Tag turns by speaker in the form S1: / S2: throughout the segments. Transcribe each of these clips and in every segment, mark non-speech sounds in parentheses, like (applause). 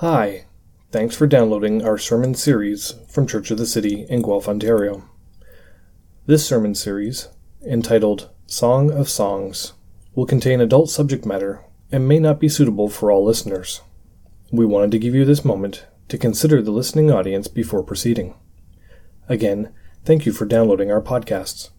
S1: Hi, thanks for downloading our sermon series from Church of the City in Guelph, Ontario. This sermon series, entitled Song of Songs, will contain adult subject matter and may not be suitable for all listeners. We wanted to give you this moment to consider the listening audience before proceeding. Again, thank you for downloading our podcasts.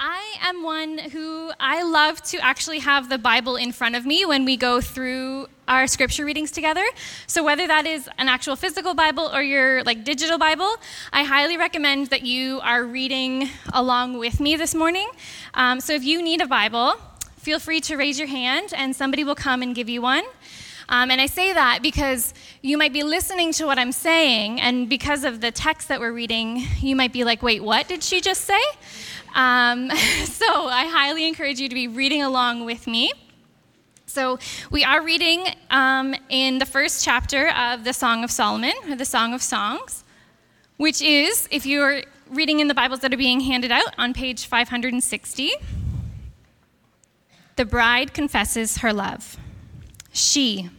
S2: I am one who I love to actually have the Bible in front of me when we go through our scripture readings together. So whether that is an actual physical Bible or your like digital Bible, I highly recommend that you are reading along with me this morning. Um, so if you need a Bible, feel free to raise your hand and somebody will come and give you one. Um, and I say that because you might be listening to what I'm saying, and because of the text that we're reading, you might be like, wait, what did she just say? Um, (laughs) so I highly encourage you to be reading along with me. So we are reading um, in the first chapter of the Song of Solomon, or the Song of Songs, which is, if you're reading in the Bibles that are being handed out, on page 560. The bride confesses her love. She,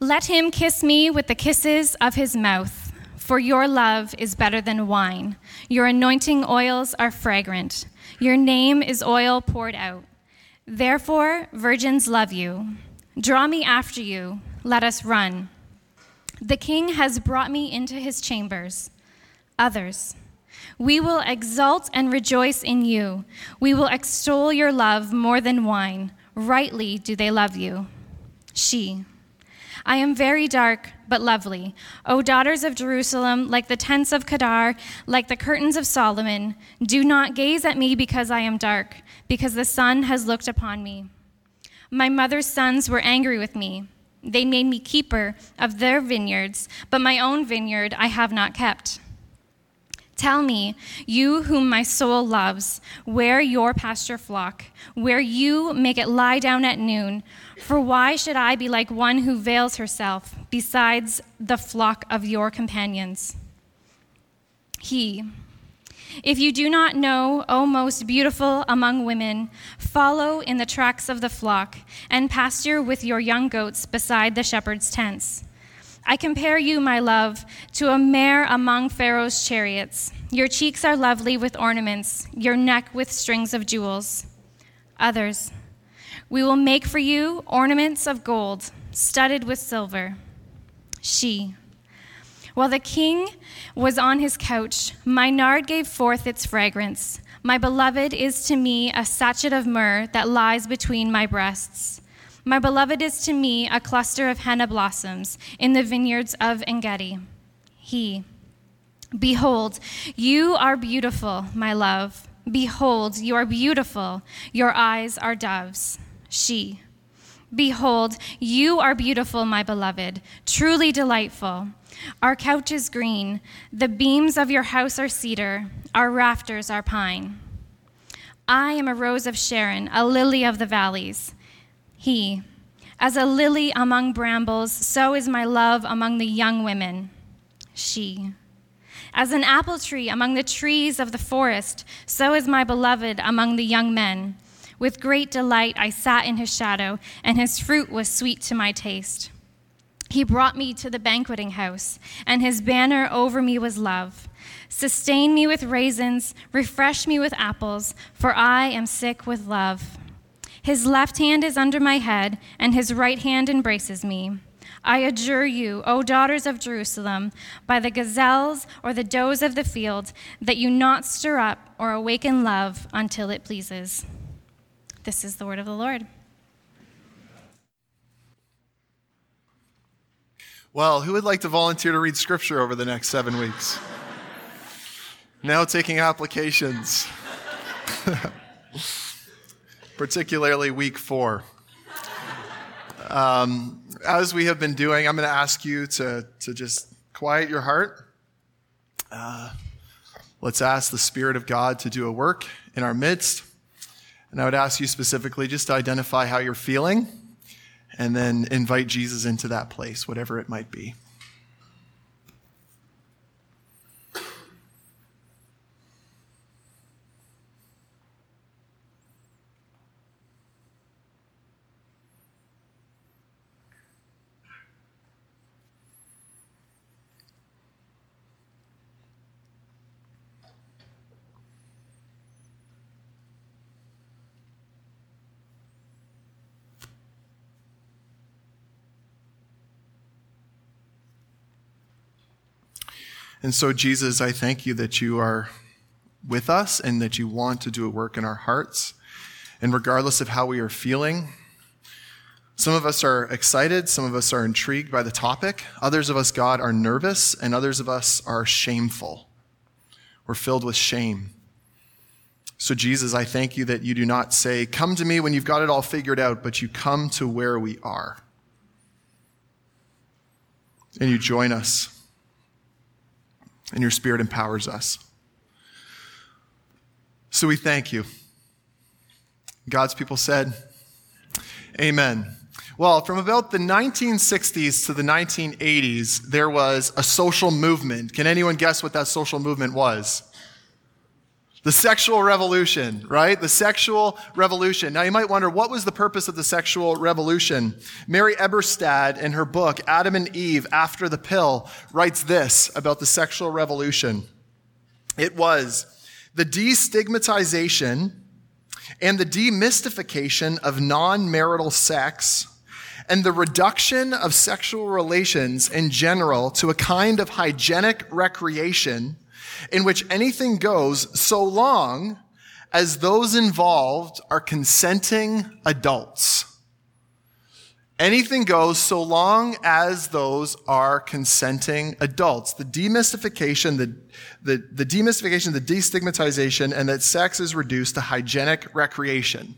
S2: let him kiss me with the kisses of his mouth for your love is better than wine. Your anointing oils are fragrant. Your name is oil poured out. Therefore, virgins love you. Draw me after you. Let us run. The king has brought me into his chambers. Others, we will exult and rejoice in you. We will extol your love more than wine. Rightly do they love you. She, I am very dark, but lovely. O daughters of Jerusalem, like the tents of Kedar, like the curtains of Solomon, do not gaze at me because I am dark, because the sun has looked upon me. My mother's sons were angry with me. They made me keeper of their vineyards, but my own vineyard I have not kept. Tell me, you whom my soul loves, where your pasture flock, where you make it lie down at noon. For why should I be like one who veils herself besides the flock of your companions? He, if you do not know, O most beautiful among women, follow in the tracks of the flock and pasture with your young goats beside the shepherd's tents. I compare you, my love, to a mare among Pharaoh's chariots. Your cheeks are lovely with ornaments, your neck with strings of jewels. Others, we will make for you ornaments of gold, studded with silver. She, while the king was on his couch, my nard gave forth its fragrance. My beloved is to me a sachet of myrrh that lies between my breasts. My beloved is to me a cluster of henna blossoms in the vineyards of Engedi. He, Behold, you are beautiful, my love. Behold, you are beautiful. Your eyes are doves. She, Behold, you are beautiful, my beloved, truly delightful. Our couch is green. The beams of your house are cedar. Our rafters are pine. I am a rose of Sharon, a lily of the valleys. He, as a lily among brambles, so is my love among the young women. She, as an apple tree among the trees of the forest, so is my beloved among the young men. With great delight I sat in his shadow, and his fruit was sweet to my taste. He brought me to the banqueting house, and his banner over me was love. Sustain me with raisins, refresh me with apples, for I am sick with love. His left hand is under my head, and his right hand embraces me. I adjure you, O daughters of Jerusalem, by the gazelles or the does of the field, that you not stir up or awaken love until it pleases. This is the word of the Lord.
S3: Well, who would like to volunteer to read scripture over the next seven weeks? now taking applications. (laughs) particularly week four. Um, as we have been doing, I'm going to ask you to, to just quiet your heart. Uh, let's ask the Spirit of God to do a work in our midst. And I would ask you specifically just to identify how you're feeling and then invite Jesus into that place, whatever it might be. And so, Jesus, I thank you that you are with us and that you want to do a work in our hearts. And regardless of how we are feeling, some of us are excited, some of us are intrigued by the topic, others of us, God, are nervous, and others of us are shameful. We're filled with shame. So, Jesus, I thank you that you do not say, Come to me when you've got it all figured out, but you come to where we are. And you join us, and your Spirit empowers us. So, we thank you. God's people said, Amen. Well, from about the 1960s to the 1980s, there was a social movement. Can anyone guess what that social movement was? The sexual revolution, right? The sexual revolution. Now you might wonder, what was the purpose of the sexual revolution? Mary Eberstadt, in her book, Adam and Eve After the Pill, writes this about the sexual revolution. It was the destigmatization and the demystification of non marital sex and the reduction of sexual relations in general to a kind of hygienic recreation in which anything goes so long as those involved are consenting adults. Anything goes so long as those are consenting adults. The demystification, the, the, the demystification, the destigmatization, and that sex is reduced to hygienic recreation.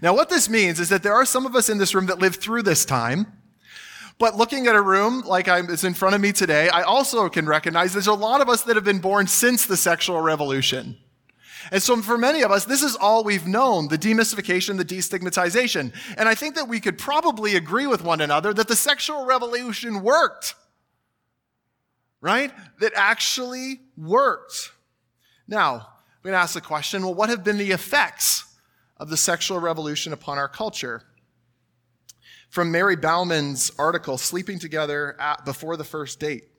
S3: Now, what this means is that there are some of us in this room that lived through this time. But looking at a room like I'm, is in front of me today, I also can recognize there's a lot of us that have been born since the sexual revolution. And so for many of us, this is all we've known, the demystification, the destigmatization. And I think that we could probably agree with one another that the sexual revolution worked. Right? That actually worked. Now, I'm going to ask the question, well, what have been the effects of the sexual revolution upon our culture. From Mary Bauman's article, Sleeping Together at, Before the First Date.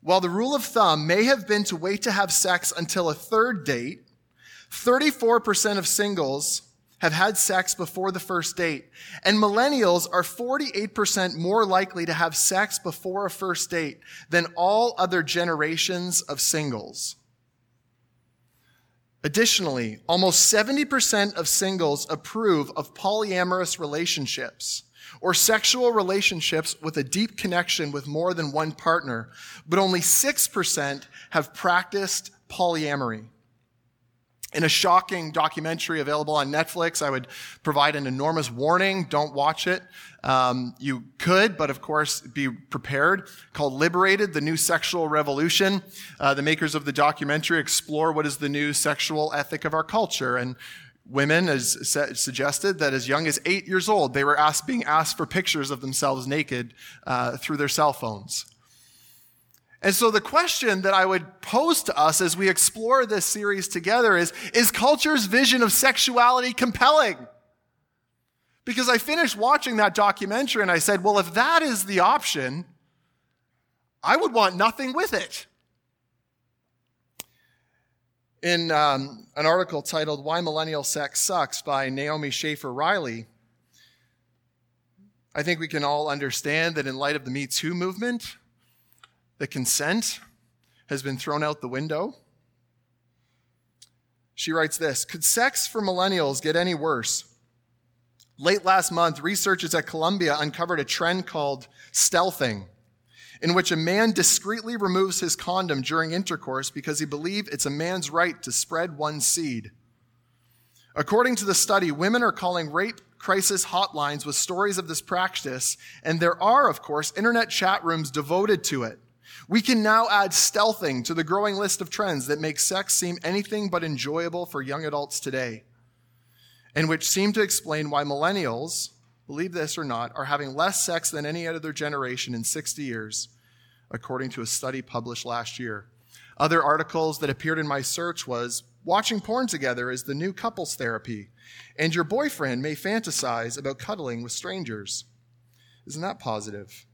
S3: While the rule of thumb may have been to wait to have sex until a third date, 34% of singles have had sex before the first date, and millennials are 48% more likely to have sex before a first date than all other generations of singles. Additionally, almost 70% of singles approve of polyamorous relationships or sexual relationships with a deep connection with more than one partner, but only 6% have practiced polyamory. In a shocking documentary available on Netflix, I would provide an enormous warning. Don't watch it. Um, you could, but of course, be prepared. Called Liberated, the New Sexual Revolution. Uh, the makers of the documentary explore what is the new sexual ethic of our culture. And women, as suggested, that as young as eight years old, they were asked, being asked for pictures of themselves naked uh, through their cell phones. And so the question that I would pose to us as we explore this series together is, is culture's vision of sexuality compelling? Because I finished watching that documentary and I said, well, if that is the option, I would want nothing with it. In um, an article titled Why Millennial Sex Sucks by Naomi Schaefer Riley, I think we can all understand that in light of the Me Too movement, the consent has been thrown out the window. She writes this Could sex for millennials get any worse? Late last month, researchers at Columbia uncovered a trend called stealthing, in which a man discreetly removes his condom during intercourse because he believes it's a man's right to spread one's seed. According to the study, women are calling rape crisis hotlines with stories of this practice, and there are, of course, internet chat rooms devoted to it. We can now add stealthing to the growing list of trends that make sex seem anything but enjoyable for young adults today, and which seem to explain why millennials, believe this or not, are having less sex than any other generation in 60 years, according to a study published last year. Other articles that appeared in my search was watching porn together is the new couples therapy, and your boyfriend may fantasize about cuddling with strangers. Isn't that positive?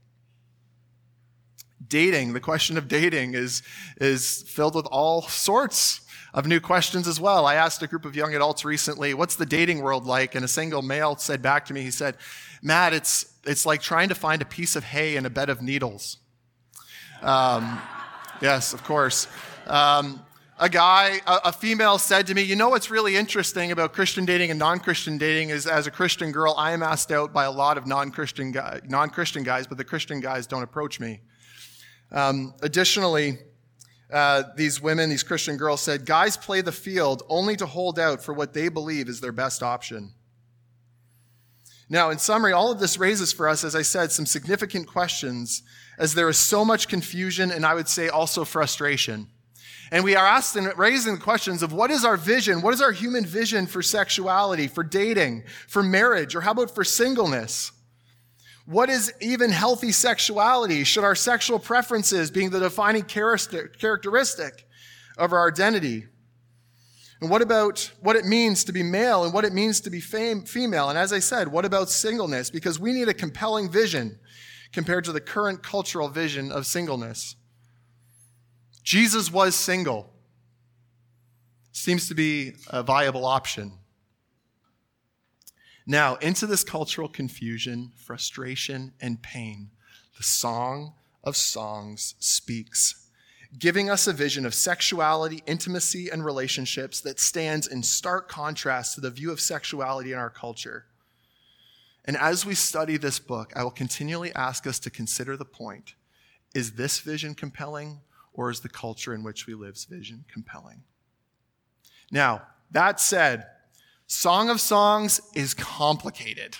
S3: Dating, the question of dating is, is filled with all sorts of new questions as well. I asked a group of young adults recently, what's the dating world like? And a single male said back to me, he said, Matt, it's, it's like trying to find a piece of hay in a bed of needles. Um, Yes, of course. Um, a guy, a, a, female said to me, You know what's really interesting about Christian dating and non Christian dating is as a Christian girl, I am asked out by a lot of non Christian guy, non-Christian guys, but the Christian guys don't approach me. Um, additionally, uh, these women, these Christian girls said, Guys play the field only to hold out for what they believe is their best option. Now, in summary, all of this raises for us, as I said, some significant questions as there is so much confusion and I would say also frustration. And we are asked and raising the questions of what is our vision? What is our human vision for sexuality, for dating, for marriage, or how about for singleness? What is even healthy sexuality? Should our sexual preferences being the defining characteristic of our identity? And what about what it means to be male and what it means to be fam- female? And as I said, what about singleness? Because we need a compelling vision compared to the current cultural vision of singleness. Jesus was single. Seems to be a viable option. Now, into this cultural confusion, frustration, and pain, the Song of Songs speaks giving us a vision of sexuality, intimacy, and relationships that stands in stark contrast to the view of sexuality in our culture. And as we study this book, I will continually ask us to consider the point is this vision compelling, or is the culture in which we live's vision compelling? Now, that said, Song of Songs is complicated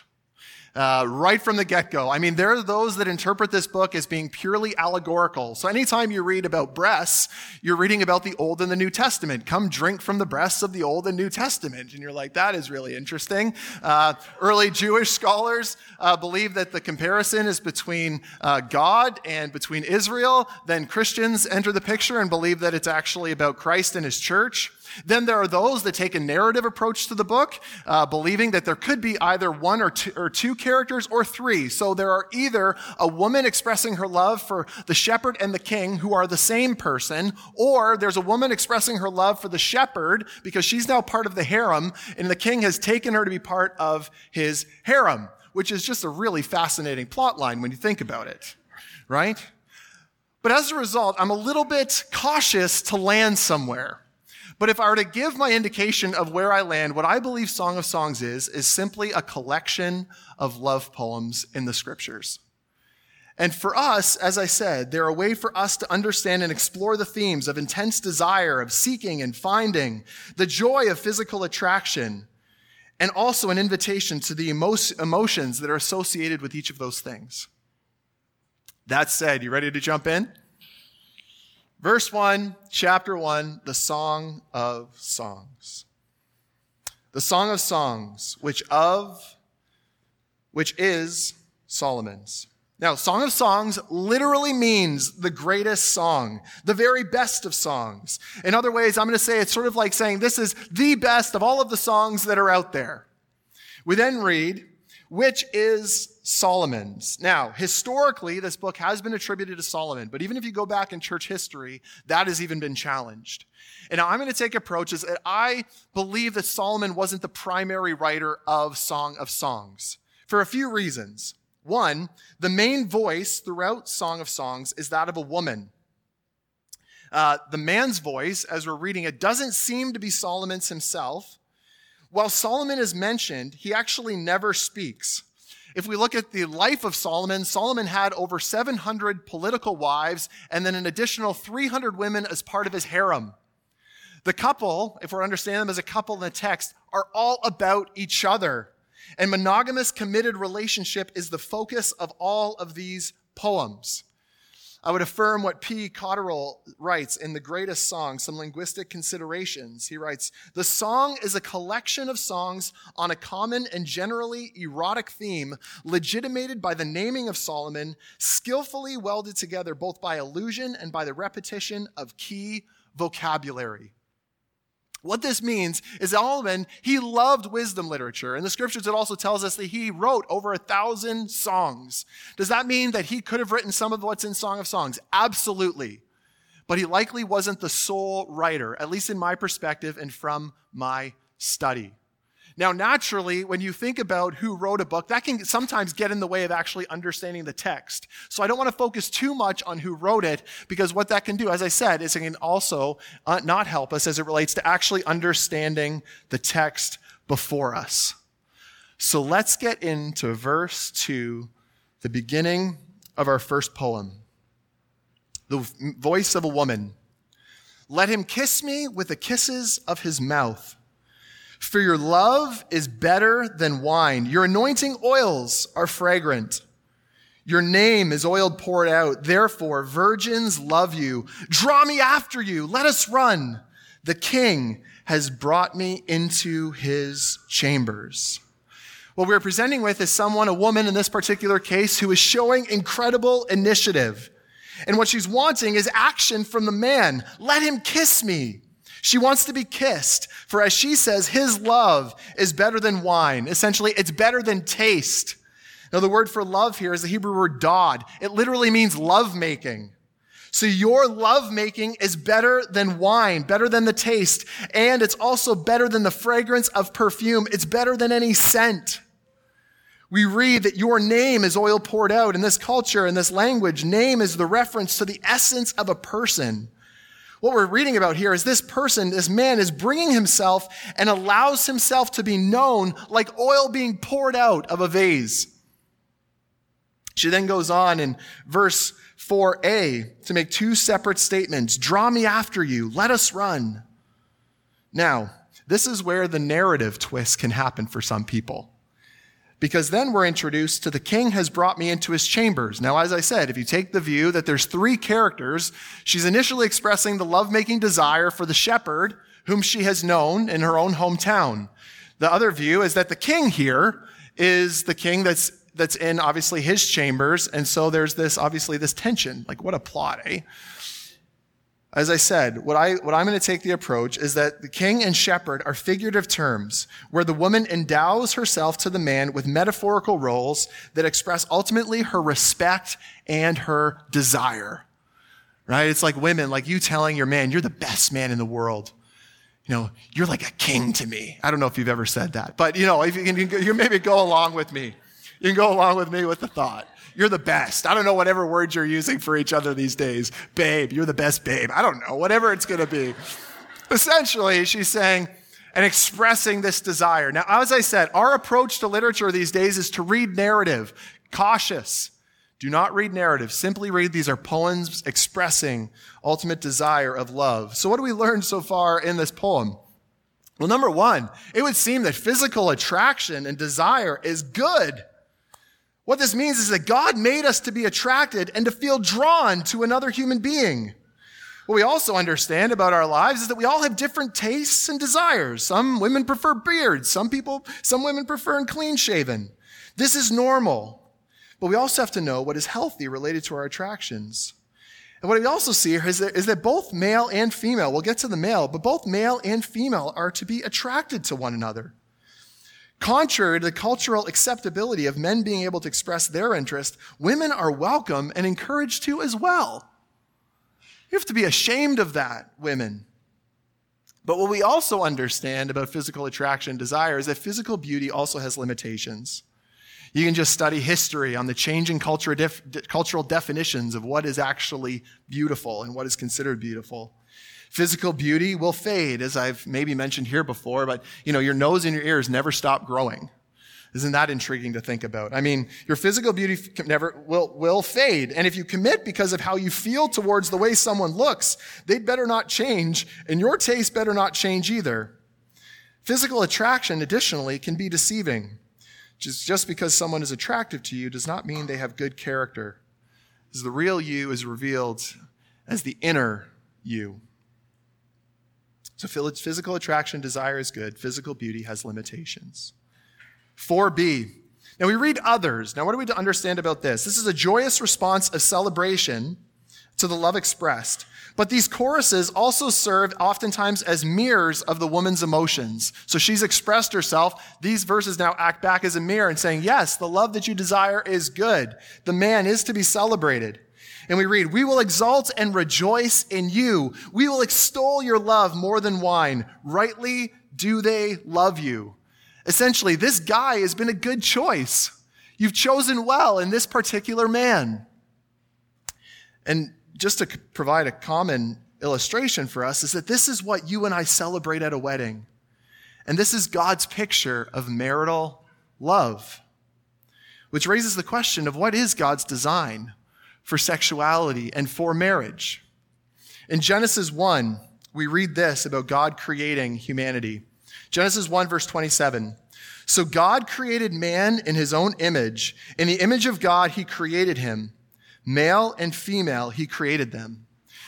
S3: uh, right from the get go. I mean, there are those that interpret this book as being purely allegorical. So anytime you read about breasts, you're reading about the Old and the New Testament. Come drink from the breasts of the Old and New Testament. And you're like, that is really interesting. Uh, early Jewish scholars uh, believe that the comparison is between uh, God and between Israel. Then Christians enter the picture and believe that it's actually about Christ and his church. Then there are those that take a narrative approach to the book, uh, believing that there could be either one or two, or two characters or three. So there are either a woman expressing her love for the shepherd and the king, who are the same person, or there's a woman expressing her love for the shepherd because she's now part of the harem, and the king has taken her to be part of his harem, which is just a really fascinating plot line when you think about it, right? But as a result, I'm a little bit cautious to land somewhere. But if I were to give my indication of where I land, what I believe Song of Songs is, is simply a collection of love poems in the scriptures. And for us, as I said, they're a way for us to understand and explore the themes of intense desire, of seeking and finding, the joy of physical attraction, and also an invitation to the emo- emotions that are associated with each of those things. That said, you ready to jump in? Verse 1, chapter 1, the Song of Songs. The Song of Songs, which of, which is Solomon's. Now, Song of Songs literally means the greatest song, the very best of songs. In other ways, I'm going to say it's sort of like saying this is the best of all of the songs that are out there. We then read, which is Solomon's. Now, historically, this book has been attributed to Solomon, but even if you go back in church history, that has even been challenged. And I'm going to take approaches that I believe that Solomon wasn't the primary writer of Song of Songs for a few reasons. One, the main voice throughout Song of Songs is that of a woman. Uh, the man's voice, as we're reading it, doesn't seem to be Solomon's himself. While Solomon is mentioned, he actually never speaks. If we look at the life of Solomon, Solomon had over 700 political wives and then an additional 300 women as part of his harem. The couple, if we're understanding them as a couple in the text, are all about each other. And monogamous committed relationship is the focus of all of these poems. I would affirm what P. Cotterill writes in The Greatest Song, Some Linguistic Considerations. He writes, The song is a collection of songs on a common and generally erotic theme, legitimated by the naming of Solomon, skillfully welded together both by allusion and by the repetition of key vocabulary. What this means is Solomon, he loved wisdom literature. In the scriptures, it also tells us that he wrote over a thousand songs. Does that mean that he could have written some of what's in Song of Songs? Absolutely. But he likely wasn't the sole writer, at least in my perspective and from my study. Now, naturally, when you think about who wrote a book, that can sometimes get in the way of actually understanding the text. So I don't want to focus too much on who wrote it because what that can do, as I said, is it can also uh, not help us as it relates to actually understanding the text before us. So let's get into verse 2, the beginning of our first poem. The voice of a woman. Let him kiss me with the kisses of his mouth for your love is better than wine. Your anointing oils are fragrant. Your name is oil poured out. Therefore, virgins love you. Draw me after you. Let us run. The king has brought me into his chambers. What we're presenting with is someone, a woman in this particular case, who is showing incredible initiative. And what she's wanting is action from the man. Let him kiss me. She wants to be kissed, for as she says, his love is better than wine. Essentially, it's better than taste. Now, the word for love here is the Hebrew word dod. It literally means love making. So your love making is better than wine, better than the taste, and it's also better than the fragrance of perfume. It's better than any scent. We read that your name is oil poured out. In this culture, in this language, name is the reference to the essence of a person. What we're reading about here is this person, this man is bringing himself and allows himself to be known like oil being poured out of a vase. She then goes on in verse 4a to make two separate statements. Draw me after you. Let us run. Now, this is where the narrative twist can happen for some people because then we're introduced to the king has brought me into his chambers. Now, as I said, if you take the view that there's three characters, she's initially expressing the lovemaking desire for the shepherd whom she has known in her own hometown. The other view is that the king here is the king that's that's in obviously his chambers, and so there's this obviously this tension. Like what a plot, eh? As I said, what, I, what I'm going to take the approach is that the king and shepherd are figurative terms where the woman endows herself to the man with metaphorical roles that express ultimately her respect and her desire. Right? It's like women, like you telling your man, you're the best man in the world. You know, you're like a king to me. I don't know if you've ever said that, but you know, if you can, you maybe go along with me. You can go along with me with the thought. You're the best. I don't know whatever words you're using for each other these days. Babe, you're the best babe. I don't know, whatever it's going to be. Essentially, she's saying and expressing this desire. Now, as I said, our approach to literature these days is to read narrative. Cautious. Do not read narrative. Simply read these are poems expressing ultimate desire of love. So what do we learn so far in this poem? Well, number one, it would seem that physical attraction and desire is good. What this means is that God made us to be attracted and to feel drawn to another human being. What we also understand about our lives is that we all have different tastes and desires. Some women prefer beards. Some people, some women prefer clean shaven. This is normal. But we also have to know what is healthy related to our attractions. And what we also see is that, is that both male and female, we'll get to the male, but both male and female are to be attracted to one another. Contrary to the cultural acceptability of men being able to express their interest, women are welcome and encouraged to as well. You have to be ashamed of that, women. But what we also understand about physical attraction and desire is that physical beauty also has limitations. You can just study history on the changing culture, def, cultural definitions of what is actually beautiful and what is considered beautiful. Physical beauty will fade, as I've maybe mentioned here before, but you know, your nose and your ears never stop growing. Isn't that intriguing to think about? I mean, your physical beauty never will, will fade. And if you commit because of how you feel towards the way someone looks, they'd better not change, and your taste better not change either. Physical attraction, additionally, can be deceiving. Just, just because someone is attractive to you does not mean they have good character. As the real you is revealed as the inner you. So physical attraction, desire is good. Physical beauty has limitations. 4b. Now we read others. Now what are we to understand about this? This is a joyous response of celebration to the love expressed. But these choruses also serve oftentimes as mirrors of the woman's emotions. So she's expressed herself. These verses now act back as a mirror and saying, yes, the love that you desire is good. The man is to be celebrated. And we read, We will exalt and rejoice in you. We will extol your love more than wine. Rightly do they love you. Essentially, this guy has been a good choice. You've chosen well in this particular man. And just to provide a common illustration for us is that this is what you and I celebrate at a wedding. And this is God's picture of marital love. Which raises the question of what is God's design for sexuality and for marriage? In Genesis 1, we read this about God creating humanity. Genesis 1, verse 27. So God created man in his own image. In the image of God, he created him. Male and female, he created them.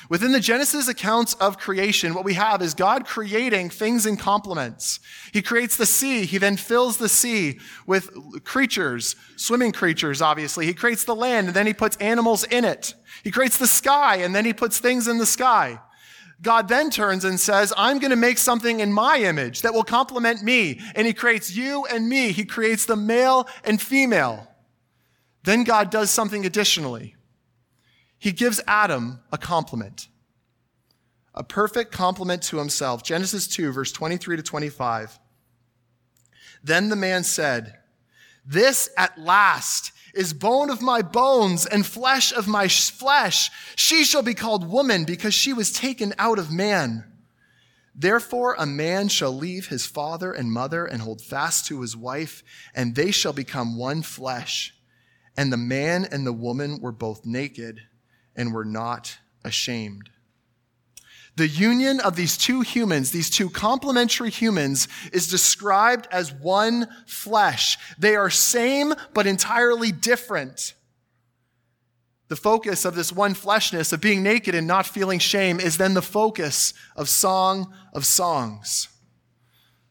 S3: Within the Genesis accounts of creation, what we have is God creating things in complements. He creates the sea. He then fills the sea with creatures, swimming creatures, obviously. He creates the land and then he puts animals in it. He creates the sky and then he puts things in the sky. God then turns and says, I'm going to make something in my image that will complement me. And he creates you and me. He creates the male and female. Then God does something additionally he gives Adam a complement, a perfect complement to himself. Genesis 2, verse 23 to 25. Then the man said, This at last is bone of my bones and flesh of my flesh. She shall be called woman because she was taken out of man. Therefore, a man shall leave his father and mother and hold fast to his wife, and they shall become one flesh. And the man and the woman were both naked and were not ashamed. The union of these two humans, these two complementary humans, is described as one flesh. They are same, but entirely different. The focus of this one fleshness, of being naked and not feeling shame, is then the focus of Song of Songs.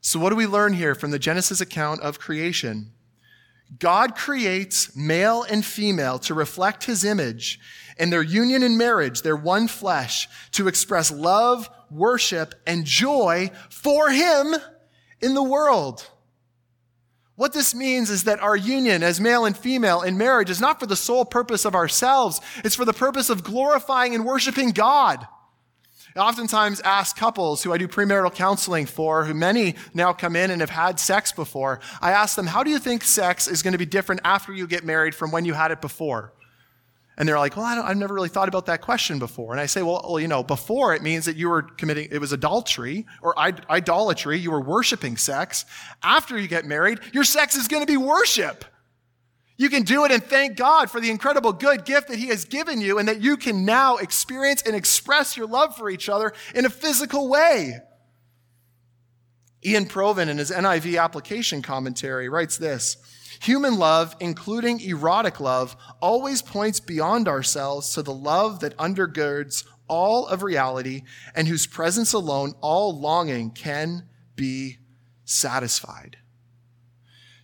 S3: So, what do we learn here from the Genesis account of creation? God creates male and female to reflect his image and their union in marriage, their one flesh, to express love, worship, and joy for Him in the world. What this means is that our union as male and female in marriage is not for the sole purpose of ourselves. It's for the purpose of glorifying and worshiping God. I oftentimes ask couples who I do premarital counseling for, who many now come in and have had sex before, I ask them, how do you think sex is going to be different after you get married from when you had it before? And they're like, well, I have never really thought about that question before. And I say, well, well, you know, before it means that you were committing, it was adultery or idolatry. You were worshiping sex. After you get married, your sex is going to be worship. You can do it and thank God for the incredible good gift that He has given you and that you can now experience and express your love for each other in a physical way. Ian Provan, in his NIV application commentary, writes this Human love, including erotic love, always points beyond ourselves to the love that undergirds all of reality and whose presence alone all longing can be satisfied.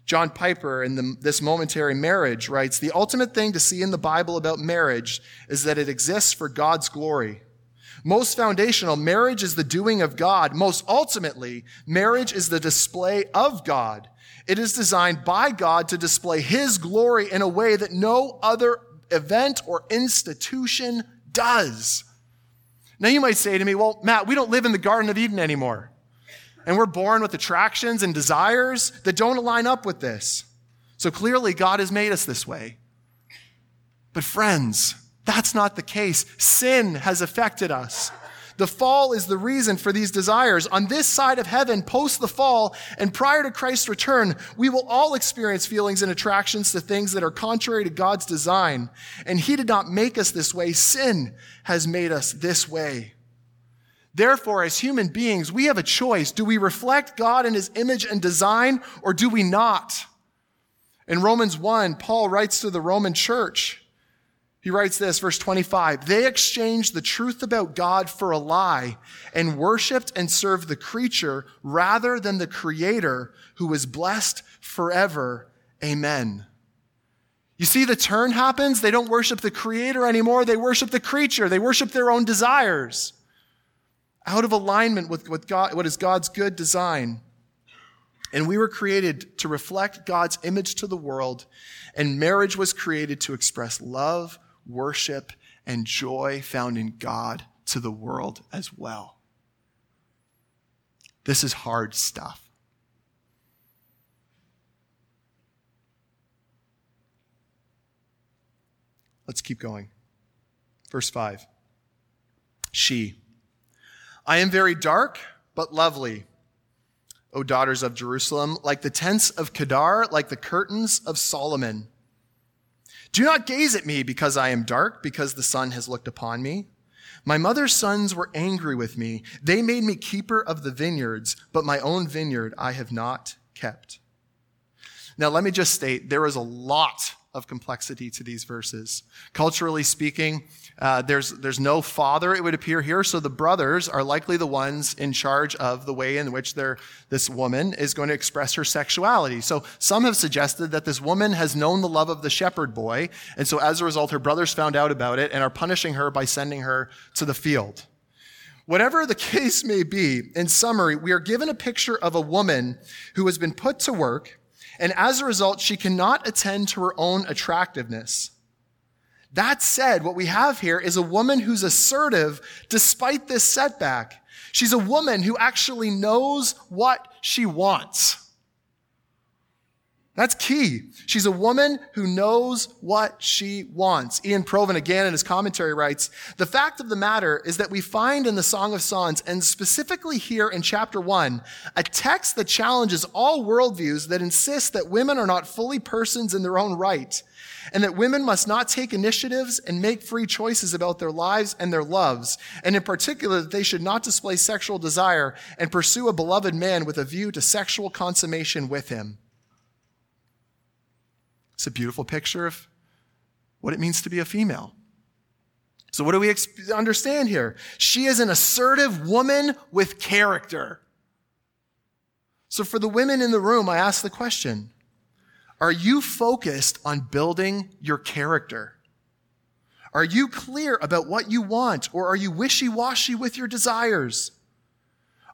S3: John Piper, in the, this momentary marriage, writes The ultimate thing to see in the Bible about marriage is that it exists for God's glory. Most foundational, marriage is the doing of God. Most ultimately, marriage is the display of God. It is designed by God to display His glory in a way that no other event or institution does. Now you might say to me, well, Matt, we don't live in the Garden of Eden anymore. And we're born with attractions and desires that don't align up with this. So clearly God has made us this way. But friends, that's not the case. Sin has affected us. The fall is the reason for these desires. On this side of heaven, post the fall, and prior to Christ's return, we will all experience feelings and attractions to things that are contrary to God's design. And He did not make us this way. Sin has made us this way. Therefore, as human beings, we have a choice. Do we reflect God in His image and design, or do we not? In Romans 1, Paul writes to the Roman church, he writes this, verse 25. They exchanged the truth about God for a lie and worshiped and served the creature rather than the creator who is blessed forever. Amen. You see, the turn happens. They don't worship the creator anymore. They worship the creature. They worship their own desires out of alignment with what, God, what is God's good design. And we were created to reflect God's image to the world, and marriage was created to express love, worship, and joy found in God to the world as well. This is hard stuff. Let's keep going. Verse 5. She I am very dark, but lovely. O daughters of Jerusalem, like the tents of Kedar, like the curtains of Solomon. Do not gaze at me because I am dark, because the sun has looked upon me. My mother's sons were angry with me. They made me keeper of the vineyards, but my own vineyard I have not kept. Now, let me just state there is a lot of complexity to these verses. Culturally speaking, uh, there's, there's no father, it would appear here, so the brothers are likely the ones in charge of the way in which this woman is going to express her sexuality. So some have suggested that this woman has known the love of the shepherd boy, and so as a result, her brothers found out about it and are punishing her by sending her to the field. Whatever the (laughs) case may be, in summary, we are given a picture of a woman who has been put to work and as a result, she cannot attend to her own attractiveness. That said, what we have here is a woman who's assertive despite this setback. She's a woman who actually knows what she wants. That's key. She's a woman who knows what she wants. Ian Provan again in his commentary writes, the fact of the matter is that we find in the Song of Songs, and specifically here in chapter one, a text that challenges all worldviews that insist that women are not fully persons in their own right, and that women must not take initiatives and make free choices about their lives and their loves, and in particular that they should not display sexual desire and pursue a beloved man with a view to sexual consummation with him. It's a beautiful picture of what it means to be a female. So, what do we understand here? She is an assertive woman with character. So, for the women in the room, I ask the question Are you focused on building your character? Are you clear about what you want, or are you wishy washy with your desires?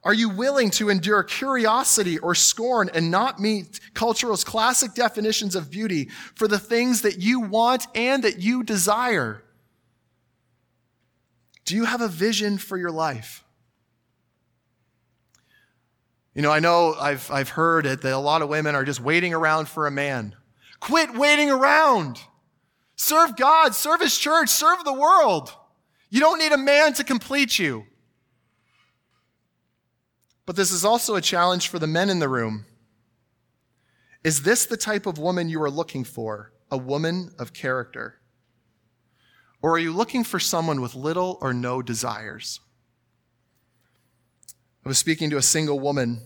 S3: Are you willing to endure curiosity or scorn and not meet culture's classic definitions of beauty for the things that you want and that you desire? Do you have a vision for your life? You know, I know I've, I've heard it that a lot of women are just waiting around for a man. Quit waiting around. Serve God, serve His church, serve the world. You don't need a man to complete you. But this is also a challenge for the men in the room. Is this the type of woman you are looking for? A woman of character? Or are you looking for someone with little or no desires? I was speaking to a single woman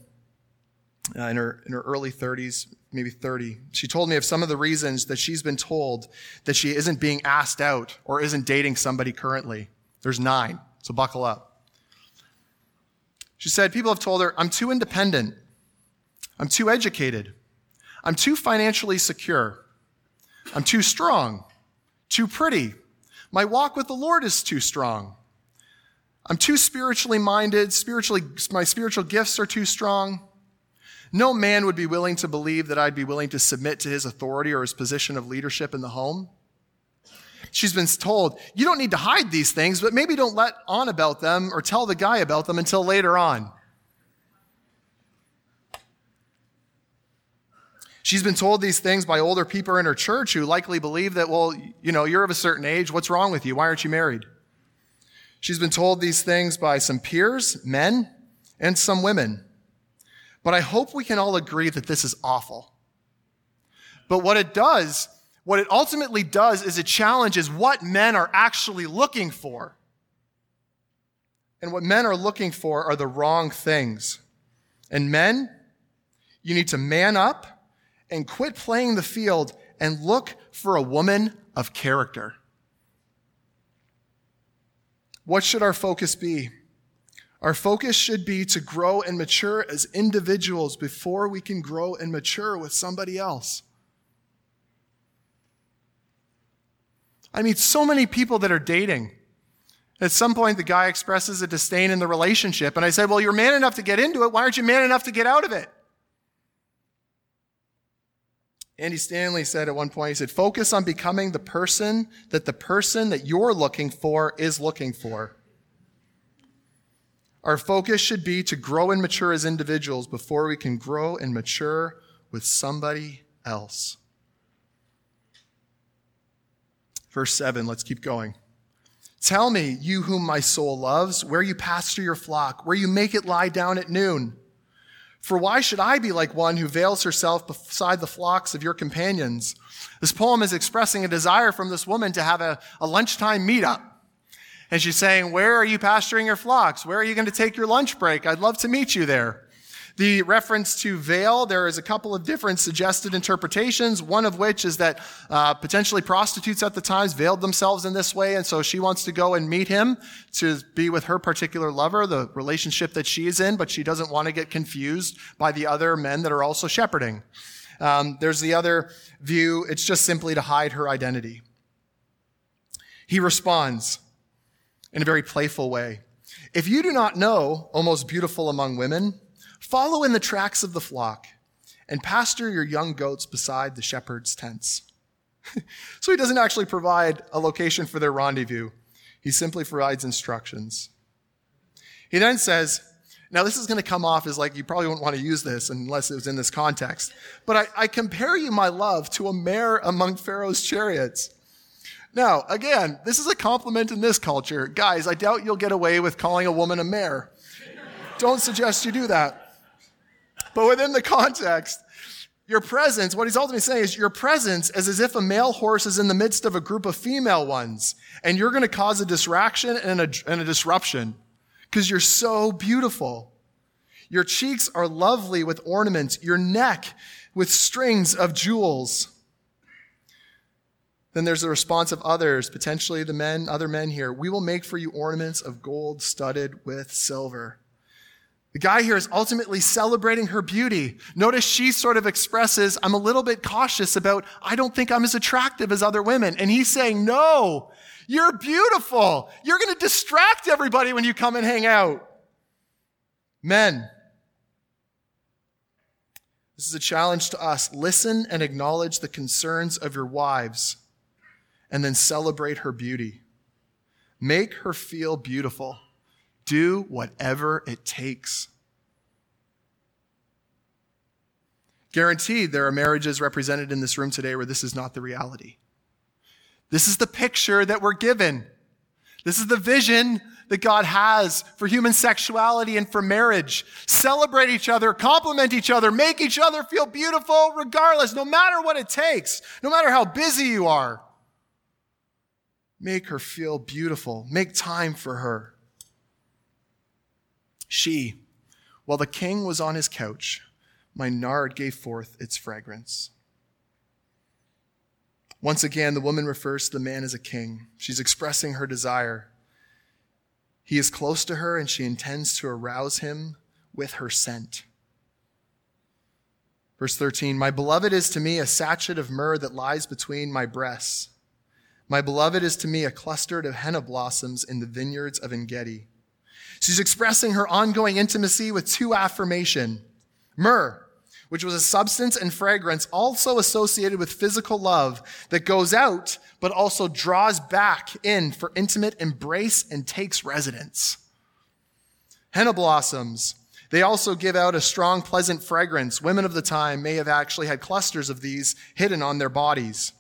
S3: uh, in, her, in her early 30s, maybe 30. She told me of some of the reasons that she's been told that she isn't being asked out or isn't dating somebody currently. There's nine, so buckle up. She said, People have told her, I'm too independent. I'm too educated. I'm too financially secure. I'm too strong. Too pretty. My walk with the Lord is too strong. I'm too spiritually minded. Spiritually, my spiritual gifts are too strong. No man would be willing to believe that I'd be willing to submit to his authority or his position of leadership in the home. She's been told, you don't need to hide these things, but maybe don't let on about them or tell the guy about them until later on. She's been told these things by older people in her church who likely believe that, well, you know, you're of a certain age. What's wrong with you? Why aren't you married? She's been told these things by some peers, men, and some women. But I hope we can all agree that this is awful. But what it does what it ultimately does is it challenges what men are actually looking for. And what men are looking for are the wrong things. And men, you need to man up and quit playing the field and look for a woman of character. What should our focus be? Our focus should be to grow and mature as individuals before we can grow and mature with somebody else. I meet so many people that are dating. At some point, the guy expresses a disdain in the relationship, and I say, Well, you're man enough to get into it. Why aren't you man enough to get out of it? Andy Stanley said at one point, he said, Focus on becoming the person that the person that you're looking for is looking for. Our focus should be to grow and mature as individuals before we can grow and mature with somebody else. Verse 7, let's keep going. Tell me, you whom my soul loves, where you pasture your flock, where you make it lie down at noon. For why should I be like one who veils herself beside the flocks of your companions? This poem is expressing a desire from this woman to have a, a lunchtime meetup. And she's saying, Where are you pasturing your flocks? Where are you going to take your lunch break? I'd love to meet you there. The reference to veil, there is a couple of different suggested interpretations, one of which is that uh, potentially prostitutes at the times veiled themselves in this way, and so she wants to go and meet him to be with her particular lover, the relationship that she is in, but she doesn't want to get confused by the other men that are also shepherding. Um, there's the other view, it's just simply to hide her identity. He responds in a very playful way. If you do not know, O most beautiful among women, Follow in the tracks of the flock and pasture your young goats beside the shepherd's tents. (laughs) so he doesn't actually provide a location for their rendezvous. He simply provides instructions. He then says, now this is going to come off as like you probably wouldn't want to use this unless it was in this context. But I, I compare you, my love, to a mare among Pharaoh's chariots. Now, again, this is a compliment in this culture. Guys, I doubt you'll get away with calling a woman a mare. Don't suggest you do that. But within the context, your presence, what he's ultimately saying is your presence is as if a male horse is in the midst of a group of female ones, and you're going to cause a distraction and a, and a disruption because you're so beautiful. Your cheeks are lovely with ornaments, your neck with strings of jewels. Then there's the response of others, potentially the men, other men here. We will make for you ornaments of gold studded with silver. The guy here is ultimately celebrating her beauty. Notice she sort of expresses, I'm a little bit cautious about, I don't think I'm as attractive as other women. And he's saying, no, you're beautiful. You're going to distract everybody when you come and hang out. Men, this is a challenge to us. Listen and acknowledge the concerns of your wives and then celebrate her beauty. Make her feel beautiful. Do whatever it takes. Guaranteed, there are marriages represented in this room today where this is not the reality. This is the picture that we're given. This is the vision that God has for human sexuality and for marriage. Celebrate each other, compliment each other, make each other feel beautiful regardless, no matter what it takes, no matter how busy you are. Make her feel beautiful. Make time for her. She, while the king was on his couch, my nard gave forth its fragrance. Once again, the woman refers to the man as a king. She's expressing her desire. He is close to her, and she intends to arouse him with her scent. Verse 13 My beloved is to me a sachet of myrrh that lies between my breasts. My beloved is to me a cluster of henna blossoms in the vineyards of Engedi. She's expressing her ongoing intimacy with two affirmation. Myrrh, which was a substance and fragrance also associated with physical love that goes out, but also draws back in for intimate embrace and takes residence. Henna blossoms. They also give out a strong, pleasant fragrance. Women of the time may have actually had clusters of these hidden on their bodies.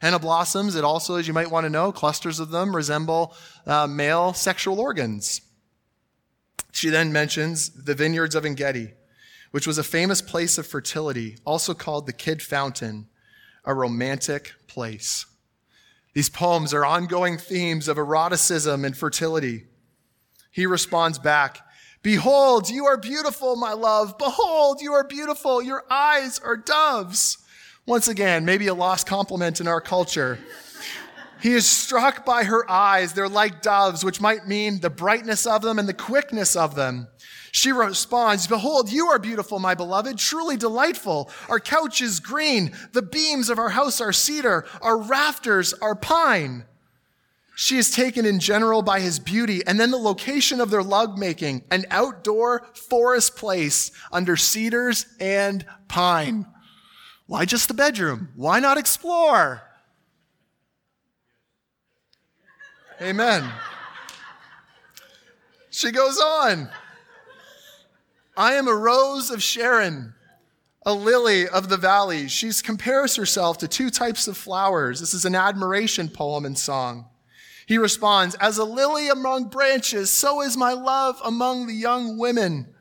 S3: Henna blossoms, it also, as you might want to know, clusters of them resemble uh, male sexual organs. She then mentions the vineyards of Engedi, which was a famous place of fertility, also called the Kid Fountain, a romantic place. These poems are ongoing themes of eroticism and fertility. He responds back, Behold, you are beautiful, my love. Behold, you are beautiful. Your eyes are doves. Once again, maybe a lost compliment in our culture. He is struck by her eyes. They're like doves, which might mean the brightness of them and the quickness of them. She responds, Behold, you are beautiful, my beloved, truly delightful. Our couch is green. The beams of our house are cedar. Our rafters are pine. She is taken in general by his beauty and then the location of their love making, an outdoor forest place under cedars and pine. Why just the bedroom? Why not explore? Amen. She goes on. I am a rose of Sharon, a lily of the valley. She compares herself to two types of flowers. This is an admiration poem and song. He responds, As a lily among branches, so is my love among the young women.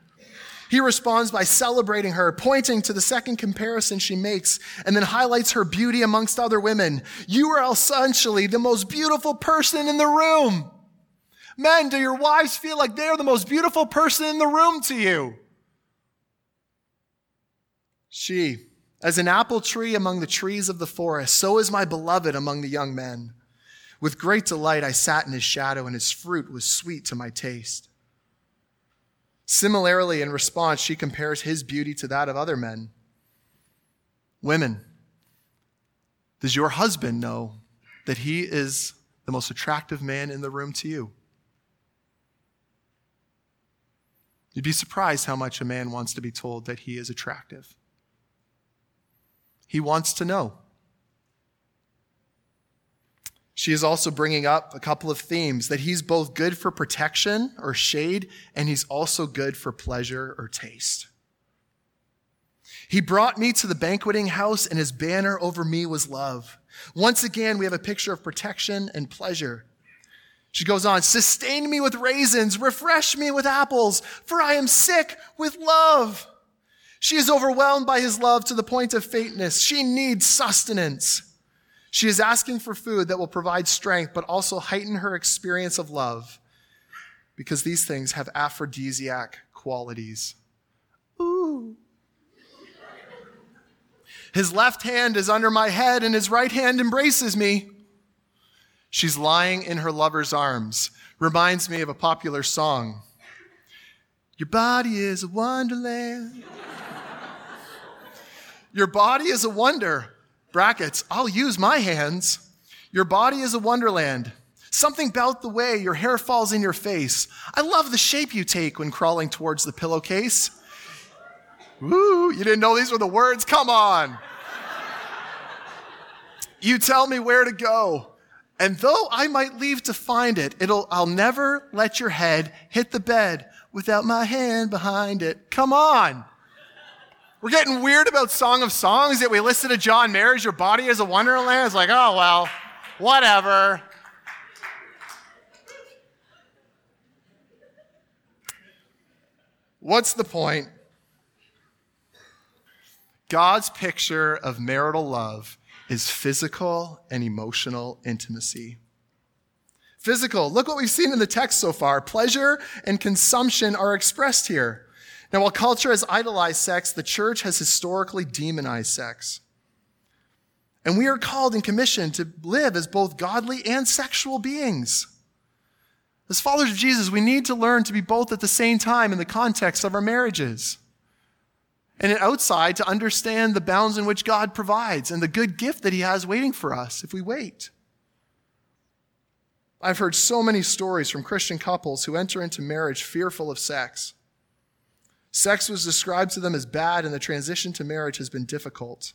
S3: He responds by celebrating her, pointing to the second comparison she makes, and then highlights her beauty amongst other women. You are essentially the most beautiful person in the room. Men, do your wives feel like they're the most beautiful person in the room to you? She, as an apple tree among the trees of the forest, so is my beloved among the young men. With great delight I sat in his shadow, and his fruit was sweet to my taste. Similarly, in response, she compares his beauty to that of other men. Women, does your husband know that he is the most attractive man in the room to you? You'd be surprised how much a man wants to be told that he is attractive. He wants to know. She is also bringing up a couple of themes that he's both good for protection or shade, and he's also good for pleasure or taste. He brought me to the banqueting house, and his banner over me was love. Once again, we have a picture of protection and pleasure. She goes on, sustain me with raisins, refresh me with apples, for I am sick with love. She is overwhelmed by his love to the point of faintness. She needs sustenance. She is asking for food that will provide strength, but also heighten her experience of love because these things have aphrodisiac qualities. Ooh. His left hand is under my head and his right hand embraces me. She's lying in her lover's arms. Reminds me of a popular song. Your body is a wonderland. Your body is a wonder brackets, I'll use my hands. Your body is a wonderland. Something about the way your hair falls in your face. I love the shape you take when crawling towards the pillowcase. Woo, you didn't know these were the words? Come on. You tell me where to go. And though I might leave to find it, it'll, I'll never let your head hit the bed without my hand behind it. Come on. We're getting weird about Song of Songs that we listen to John Mayer's Your Body is a Wonderland. It's like, oh, well, whatever. What's the point? God's picture of marital love is physical and emotional intimacy. Physical, look what we've seen in the text so far. Pleasure and consumption are expressed here. Now, while culture has idolized sex, the church has historically demonized sex. And we are called and commissioned to live as both godly and sexual beings. As followers of Jesus, we need to learn to be both at the same time in the context of our marriages. And outside to understand the bounds in which God provides and the good gift that He has waiting for us if we wait. I've heard so many stories from Christian couples who enter into marriage fearful of sex Sex was described to them as bad, and the transition to marriage has been difficult.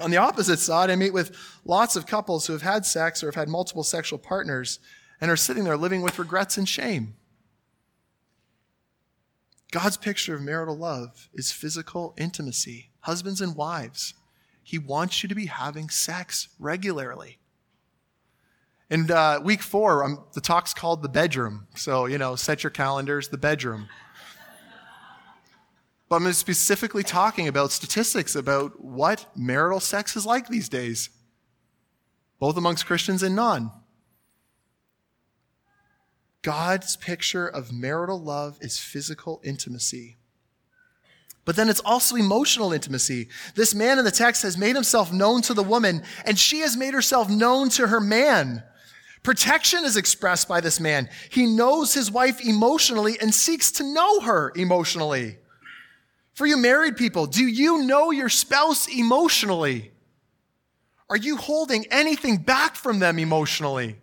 S3: On the opposite side, I meet with lots of couples who have had sex or have had multiple sexual partners and are sitting there living with regrets and shame. God's picture of marital love is physical intimacy, husbands and wives. He wants you to be having sex regularly. In uh, week four, um, the talk's called the bedroom. So, you know, set your calendars, the bedroom. But I'm specifically talking about statistics about what marital sex is like these days, both amongst Christians and non. God's picture of marital love is physical intimacy. But then it's also emotional intimacy. This man in the text has made himself known to the woman, and she has made herself known to her man. Protection is expressed by this man. He knows his wife emotionally and seeks to know her emotionally. For you married people, do you know your spouse emotionally? Are you holding anything back from them emotionally?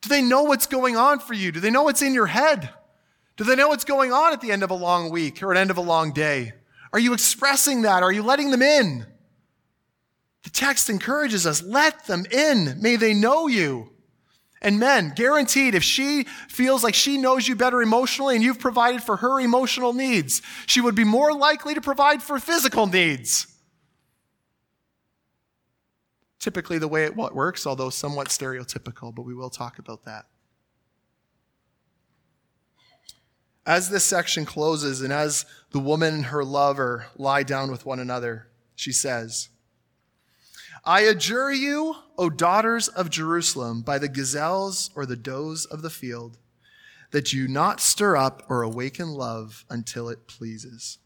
S3: Do they know what's going on for you? Do they know what's in your head? Do they know what's going on at the end of a long week or at the end of a long day? Are you expressing that? Are you letting them in? The text encourages us let them in. May they know you. And men, guaranteed, if she feels like she knows you better emotionally and you've provided for her emotional needs, she would be more likely to provide for physical needs. Typically, the way it works, although somewhat stereotypical, but we will talk about that. As this section closes and as the woman and her lover lie down with one another, she says, I adjure you, O daughters of Jerusalem, by the gazelles or the does of the field, that you not stir up or awaken love until it pleases.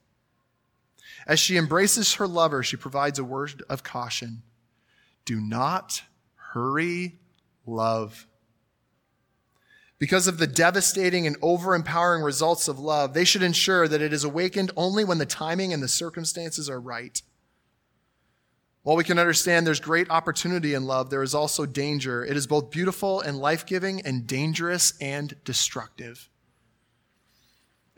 S3: As she embraces her lover, she provides a word of caution. Do not hurry love. Because of the devastating and overempowering results of love, they should ensure that it is awakened only when the timing and the circumstances are right. While we can understand there's great opportunity in love, there is also danger. It is both beautiful and life giving, and dangerous and destructive.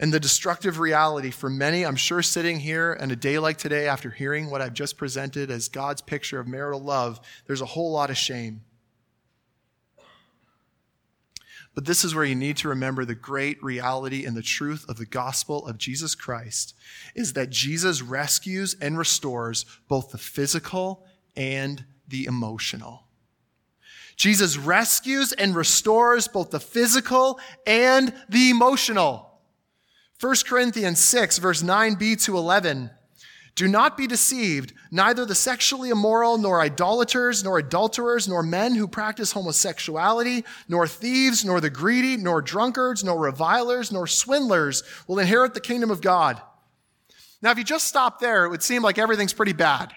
S3: And the destructive reality for many, I'm sure sitting here on a day like today after hearing what I've just presented as God's picture of marital love, there's a whole lot of shame. But this is where you need to remember the great reality and the truth of the gospel of Jesus Christ is that Jesus rescues and restores both the physical and the emotional. Jesus rescues and restores both the physical and the emotional. 1 Corinthians 6, verse 9b to 11 do not be deceived. Neither the sexually immoral, nor idolaters, nor adulterers, nor men who practice homosexuality, nor thieves, nor the greedy, nor drunkards, nor revilers, nor swindlers will inherit the kingdom of God. Now, if you just stop there, it would seem like everything's pretty bad.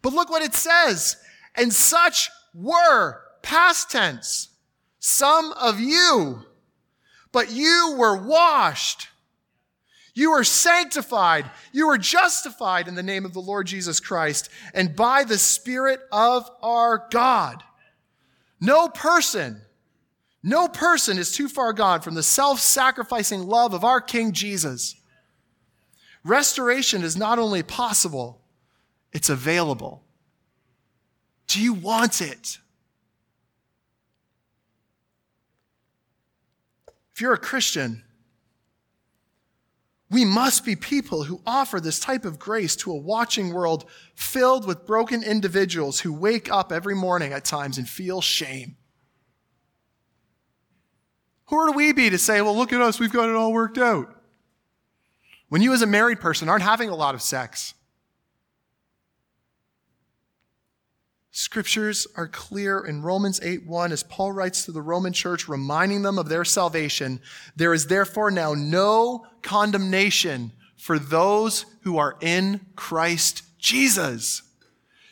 S3: But look what it says. And such were, past tense, some of you, but you were washed you are sanctified. You are justified in the name of the Lord Jesus Christ and by the Spirit of our God. No person, no person is too far gone from the self sacrificing love of our King Jesus. Restoration is not only possible, it's available. Do you want it? If you're a Christian, we must be people who offer this type of grace to a watching world filled with broken individuals who wake up every morning at times and feel shame. Who are we be to say, well, look at us, we've got it all worked out? When you, as a married person, aren't having a lot of sex, Scriptures are clear in Romans 8 1 as Paul writes to the Roman church, reminding them of their salvation. There is therefore now no condemnation for those who are in Christ Jesus.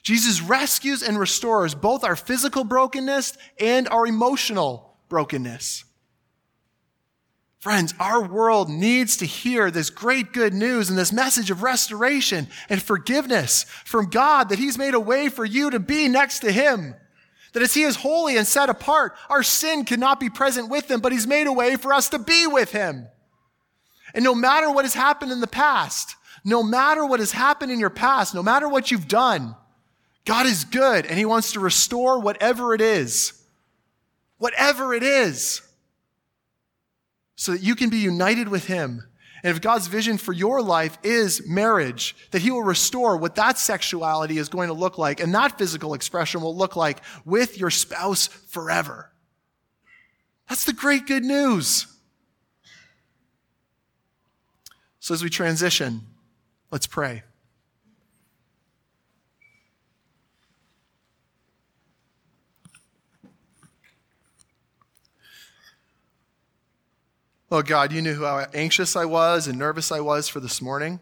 S3: Jesus rescues and restores both our physical brokenness and our emotional brokenness. Friends, our world needs to hear this great good news and this message of restoration and forgiveness from God that He's made a way for you to be next to Him. That as He is holy and set apart, our sin cannot be present with Him, but He's made a way for us to be with Him. And no matter what has happened in the past, no matter what has happened in your past, no matter what you've done, God is good and He wants to restore whatever it is. Whatever it is so that you can be united with Him. And if God's vision for your life is marriage, that He will restore what that sexuality is going to look like and that physical expression will look like with your spouse forever. That's the great good news. So as we transition, let's pray. Oh, God, you knew how anxious I was and nervous I was for this morning.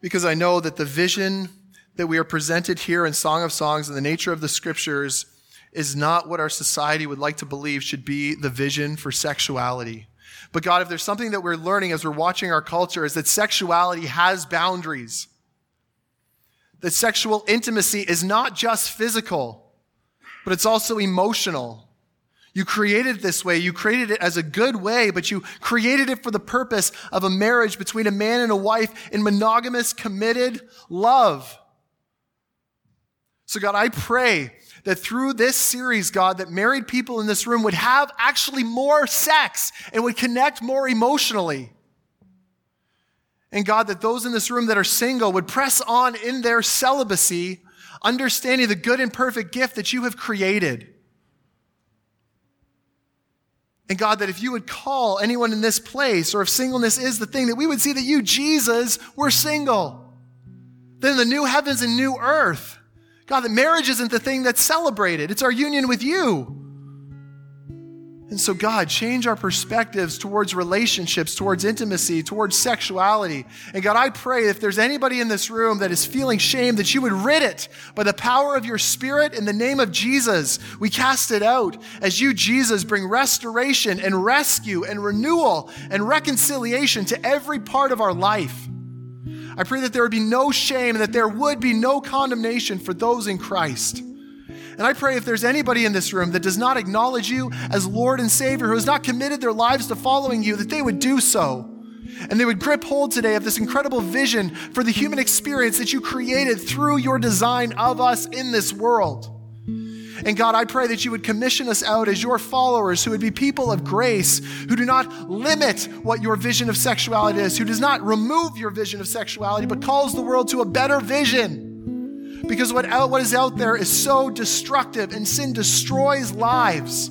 S3: Because I know that the vision that we are presented here in Song of Songs and the nature of the scriptures is not what our society would like to believe should be the vision for sexuality. But God, if there's something that we're learning as we're watching our culture is that sexuality has boundaries. That sexual intimacy is not just physical, but it's also emotional. You created it this way. You created it as a good way, but you created it for the purpose of a marriage between a man and a wife in monogamous, committed love. So God, I pray that through this series, God, that married people in this room would have actually more sex and would connect more emotionally. And God, that those in this room that are single would press on in their celibacy, understanding the good and perfect gift that you have created. And God, that if you would call anyone in this place, or if singleness is the thing, that we would see that you, Jesus, were single. Then the new heavens and new earth. God, that marriage isn't the thing that's celebrated. It's our union with you. And so, God, change our perspectives towards relationships, towards intimacy, towards sexuality. And God, I pray if there's anybody in this room that is feeling shame, that you would rid it by the power of your Spirit in the name of Jesus. We cast it out as you, Jesus, bring restoration and rescue and renewal and reconciliation to every part of our life. I pray that there would be no shame and that there would be no condemnation for those in Christ. And I pray if there's anybody in this room that does not acknowledge you as Lord and Savior, who has not committed their lives to following you, that they would do so. And they would grip hold today of this incredible vision for the human experience that you created through your design of us in this world. And God, I pray that you would commission us out as your followers who would be people of grace, who do not limit what your vision of sexuality is, who does not remove your vision of sexuality, but calls the world to a better vision. Because what, out, what is out there is so destructive, and sin destroys lives.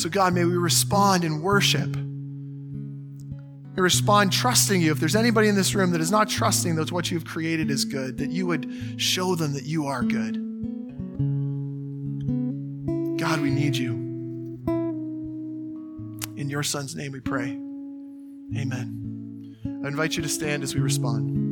S3: So, God, may we respond in worship. We respond trusting you. If there's anybody in this room that is not trusting that what you've created is good, that you would show them that you are good. God, we need you. In your son's name we pray. Amen. I invite you to stand as we respond.